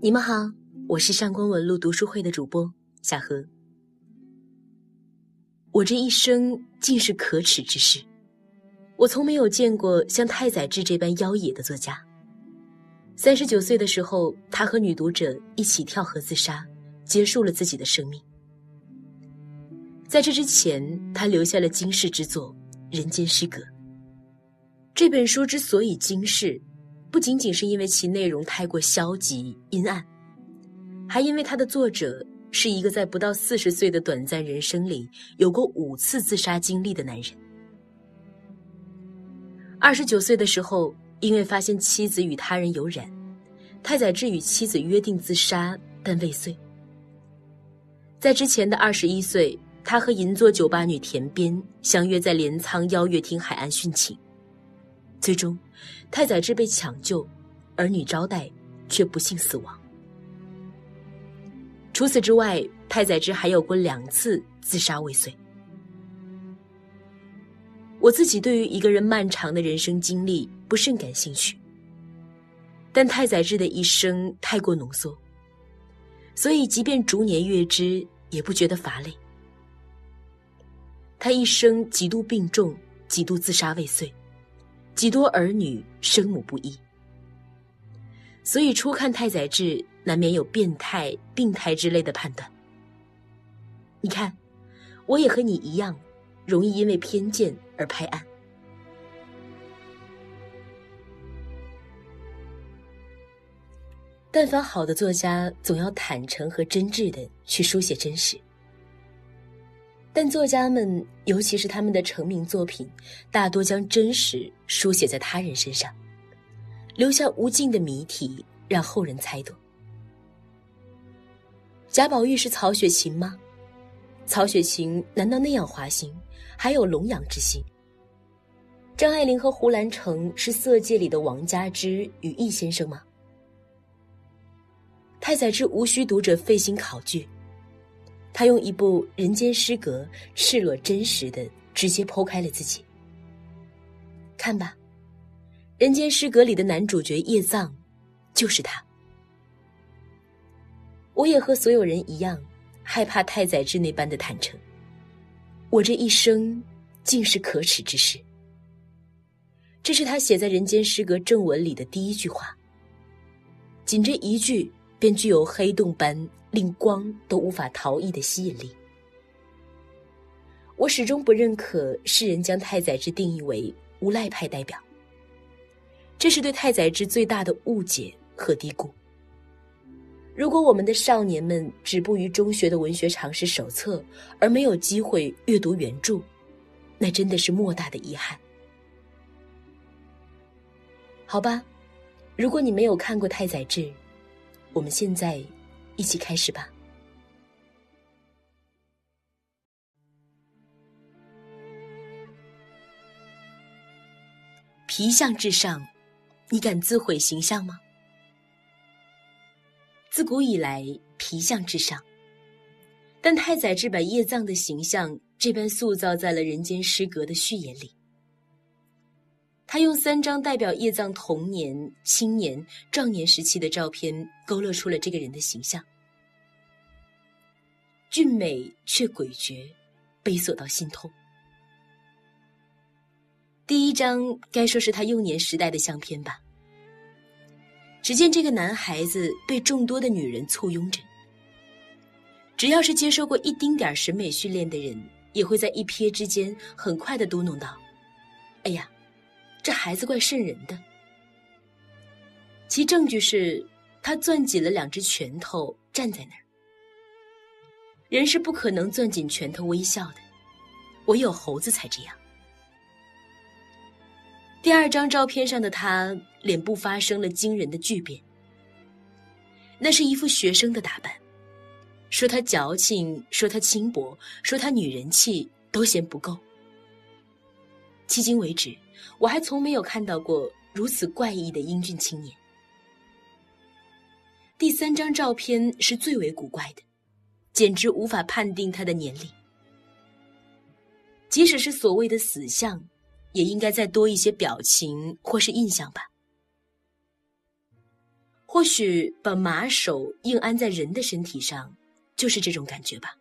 你们好，我是上官文露读书会的主播小何。我这一生尽是可耻之事，我从没有见过像太宰治这般妖冶的作家。三十九岁的时候，他和女读者一起跳河自杀，结束了自己的生命。在这之前，他留下了惊世之作《人间失格》。这本书之所以惊世，不仅仅是因为其内容太过消极阴暗，还因为它的作者是一个在不到四十岁的短暂人生里有过五次自杀经历的男人。二十九岁的时候，因为发现妻子与他人有染，太宰治与妻子约定自杀，但未遂。在之前的二十一岁。他和银座酒吧女田边相约在镰仓邀月厅海岸殉情，最终，太宰治被抢救，儿女招待却不幸死亡。除此之外，太宰治还有过两次自杀未遂。我自己对于一个人漫长的人生经历不甚感兴趣，但太宰治的一生太过浓缩，所以即便逐年阅之，也不觉得乏累。他一生几度病重，几度自杀未遂，几多儿女生母不一。所以初看太宰治，难免有变态、病态之类的判断。你看，我也和你一样，容易因为偏见而拍案。但凡好的作家，总要坦诚和真挚的去书写真实。但作家们，尤其是他们的成名作品，大多将真实书写在他人身上，留下无尽的谜题，让后人猜度。贾宝玉是曹雪芹吗？曹雪芹难道那样花心，还有龙阳之心？张爱玲和胡兰成是色戒里的王家之与易先生吗？太宰治无需读者费心考据。他用一部《人间失格》赤裸真实的直接剖开了自己。看吧，《人间失格》里的男主角叶藏，就是他。我也和所有人一样，害怕太宰治那般的坦诚。我这一生，尽是可耻之事。这是他写在《人间失格》正文里的第一句话。仅这一句，便具有黑洞般。令光都无法逃逸的吸引力。我始终不认可世人将太宰治定义为无赖派代表，这是对太宰治最大的误解和低估。如果我们的少年们止步于中学的文学常识手册，而没有机会阅读原著，那真的是莫大的遗憾。好吧，如果你没有看过太宰治，我们现在。一起开始吧。皮相至上，你敢自毁形象吗？自古以来，皮相至上，但太宰治把叶藏的形象这般塑造在了《人间失格》的序言里。他用三张代表叶藏童年、青年、壮年时期的照片，勾勒出了这个人的形象：俊美却诡谲，悲锁到心痛。第一张该说是他幼年时代的相片吧。只见这个男孩子被众多的女人簇拥着，只要是接受过一丁点审美训练的人，也会在一瞥之间很快的嘟哝道：“哎呀！”这孩子怪瘆人的，其证据是他攥紧了两只拳头站在那儿。人是不可能攥紧拳头微笑的，唯有猴子才这样。第二张照片上的他脸部发生了惊人的巨变，那是一副学生的打扮，说他矫情，说他轻薄，说他女人气，都嫌不够。迄今为止。我还从没有看到过如此怪异的英俊青年。第三张照片是最为古怪的，简直无法判定他的年龄。即使是所谓的死相，也应该再多一些表情或是印象吧。或许把马首硬安在人的身体上，就是这种感觉吧。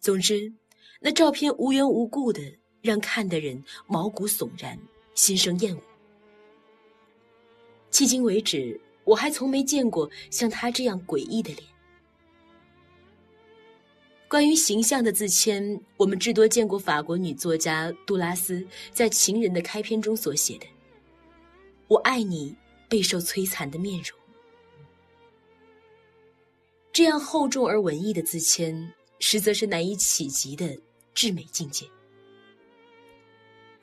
总之，那照片无缘无故的让看的人毛骨悚然，心生厌恶。迄今为止，我还从没见过像他这样诡异的脸。关于形象的自谦，我们至多见过法国女作家杜拉斯在《情人》的开篇中所写的：“我爱你，备受摧残的面容。”这样厚重而文艺的自谦，实则是难以企及的至美境界。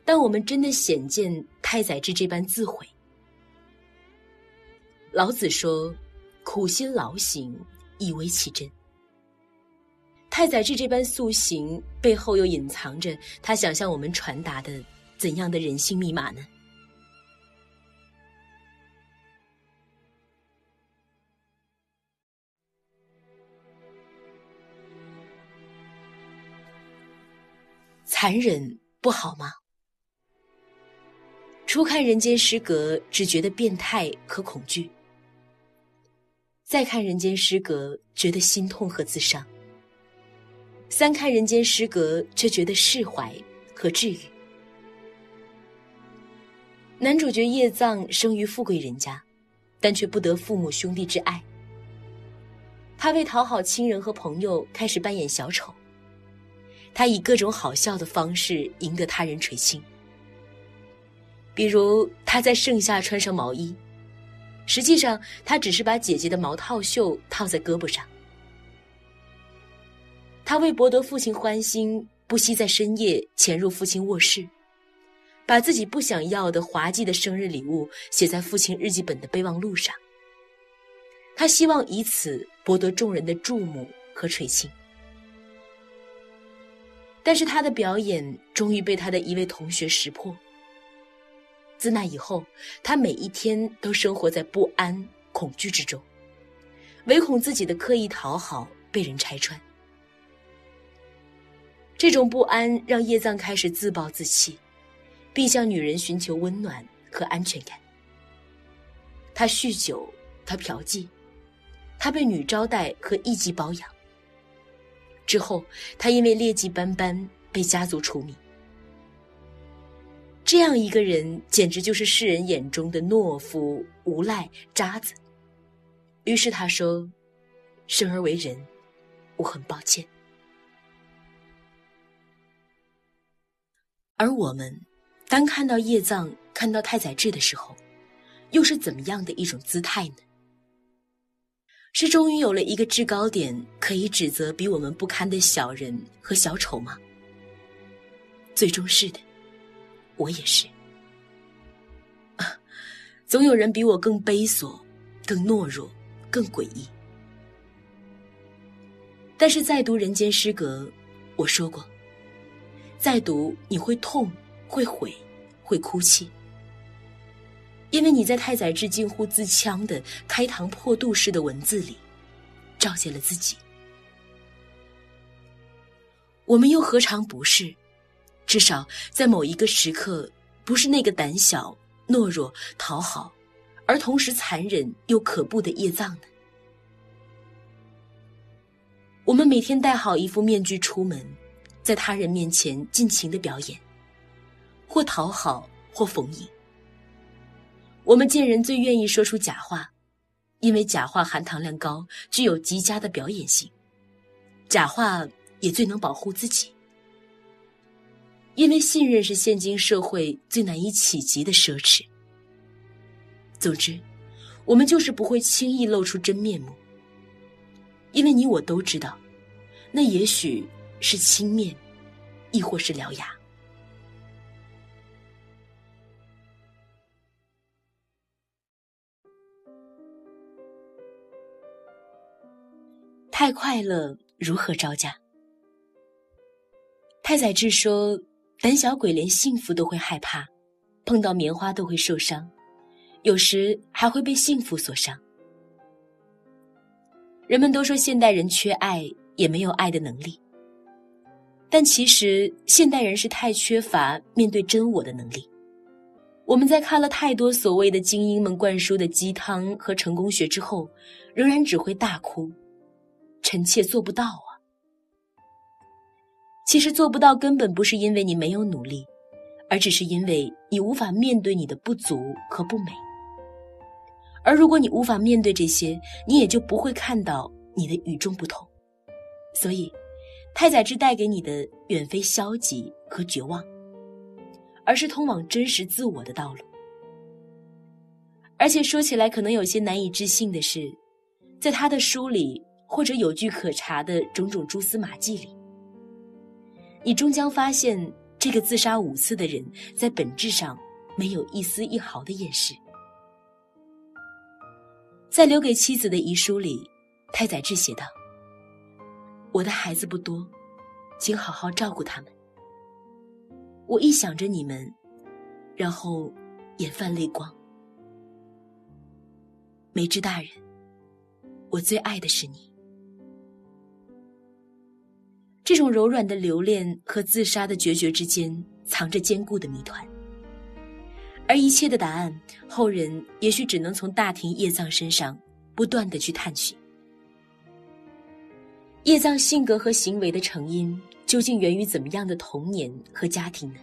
当我们真的显见太宰治这般自毁，老子说：“苦心劳行，以为其真。”太宰治这般塑形背后，又隐藏着他想向我们传达的怎样的人性密码呢？残忍不好吗？初看《人间失格》，只觉得变态和恐惧；再看《人间失格》，觉得心痛和自伤。三看人间失格，却觉得释怀和治愈。男主角叶藏生于富贵人家，但却不得父母兄弟之爱。他为讨好亲人和朋友，开始扮演小丑。他以各种好笑的方式赢得他人垂青。比如他在盛夏穿上毛衣，实际上他只是把姐姐的毛套袖套在胳膊上。他为博得父亲欢心，不惜在深夜潜入父亲卧室，把自己不想要的滑稽的生日礼物写在父亲日记本的备忘录上。他希望以此博得众人的注目和垂青。但是他的表演终于被他的一位同学识破。自那以后，他每一天都生活在不安、恐惧之中，唯恐自己的刻意讨好被人拆穿。这种不安让叶藏开始自暴自弃，并向女人寻求温暖和安全感。他酗酒，他嫖妓，他被女招待和艺妓包养。之后，他因为劣迹斑斑被家族除名。这样一个人，简直就是世人眼中的懦夫、无赖、渣子。于是他说：“生而为人，我很抱歉。”而我们，当看到叶藏、看到太宰治的时候，又是怎么样的一种姿态呢？是终于有了一个制高点，可以指责比我们不堪的小人和小丑吗？最终是的，我也是。总有人比我更卑琐、更懦弱、更诡异。但是再读《人间失格》，我说过。再读你会痛，会悔，会哭泣，因为你在太宰治近乎自戕的开膛破肚式的文字里，照见了自己。我们又何尝不是？至少在某一个时刻，不是那个胆小、懦弱、讨好，而同时残忍又可怖的叶藏呢？我们每天戴好一副面具出门。在他人面前尽情的表演，或讨好，或逢迎。我们见人最愿意说出假话，因为假话含糖量高，具有极佳的表演性。假话也最能保护自己，因为信任是现今社会最难以企及的奢侈。总之，我们就是不会轻易露出真面目，因为你我都知道，那也许。是轻面，亦或是獠牙？太快乐如何招架？太宰治说：“胆小鬼连幸福都会害怕，碰到棉花都会受伤，有时还会被幸福所伤。”人们都说现代人缺爱，也没有爱的能力。但其实，现代人是太缺乏面对真我的能力。我们在看了太多所谓的精英们灌输的鸡汤和成功学之后，仍然只会大哭，臣妾做不到啊！其实做不到，根本不是因为你没有努力，而只是因为你无法面对你的不足和不美。而如果你无法面对这些，你也就不会看到你的与众不同。所以，太宰治带给你的远非消极和绝望。而是通往真实自我的道路。而且说起来可能有些难以置信的是，在他的书里或者有据可查的种种蛛丝马迹里，你终将发现这个自杀五次的人在本质上没有一丝一毫的掩饰。在留给妻子的遗书里，太宰治写道：“我的孩子不多，请好好照顾他们。”我一想着你们，然后眼泛泪光。梅枝大人，我最爱的是你。这种柔软的留恋和自杀的决绝之间，藏着坚固的谜团。而一切的答案，后人也许只能从大庭叶藏身上不断的去探寻。叶藏性格和行为的成因。究竟源于怎么样的童年和家庭呢？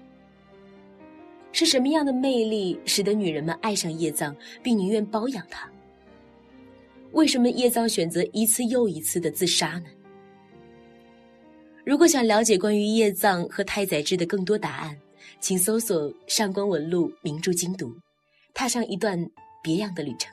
是什么样的魅力使得女人们爱上叶藏，并宁愿包养他？为什么叶藏选择一次又一次的自杀呢？如果想了解关于叶藏和太宰治的更多答案，请搜索上官文录名著精读，踏上一段别样的旅程。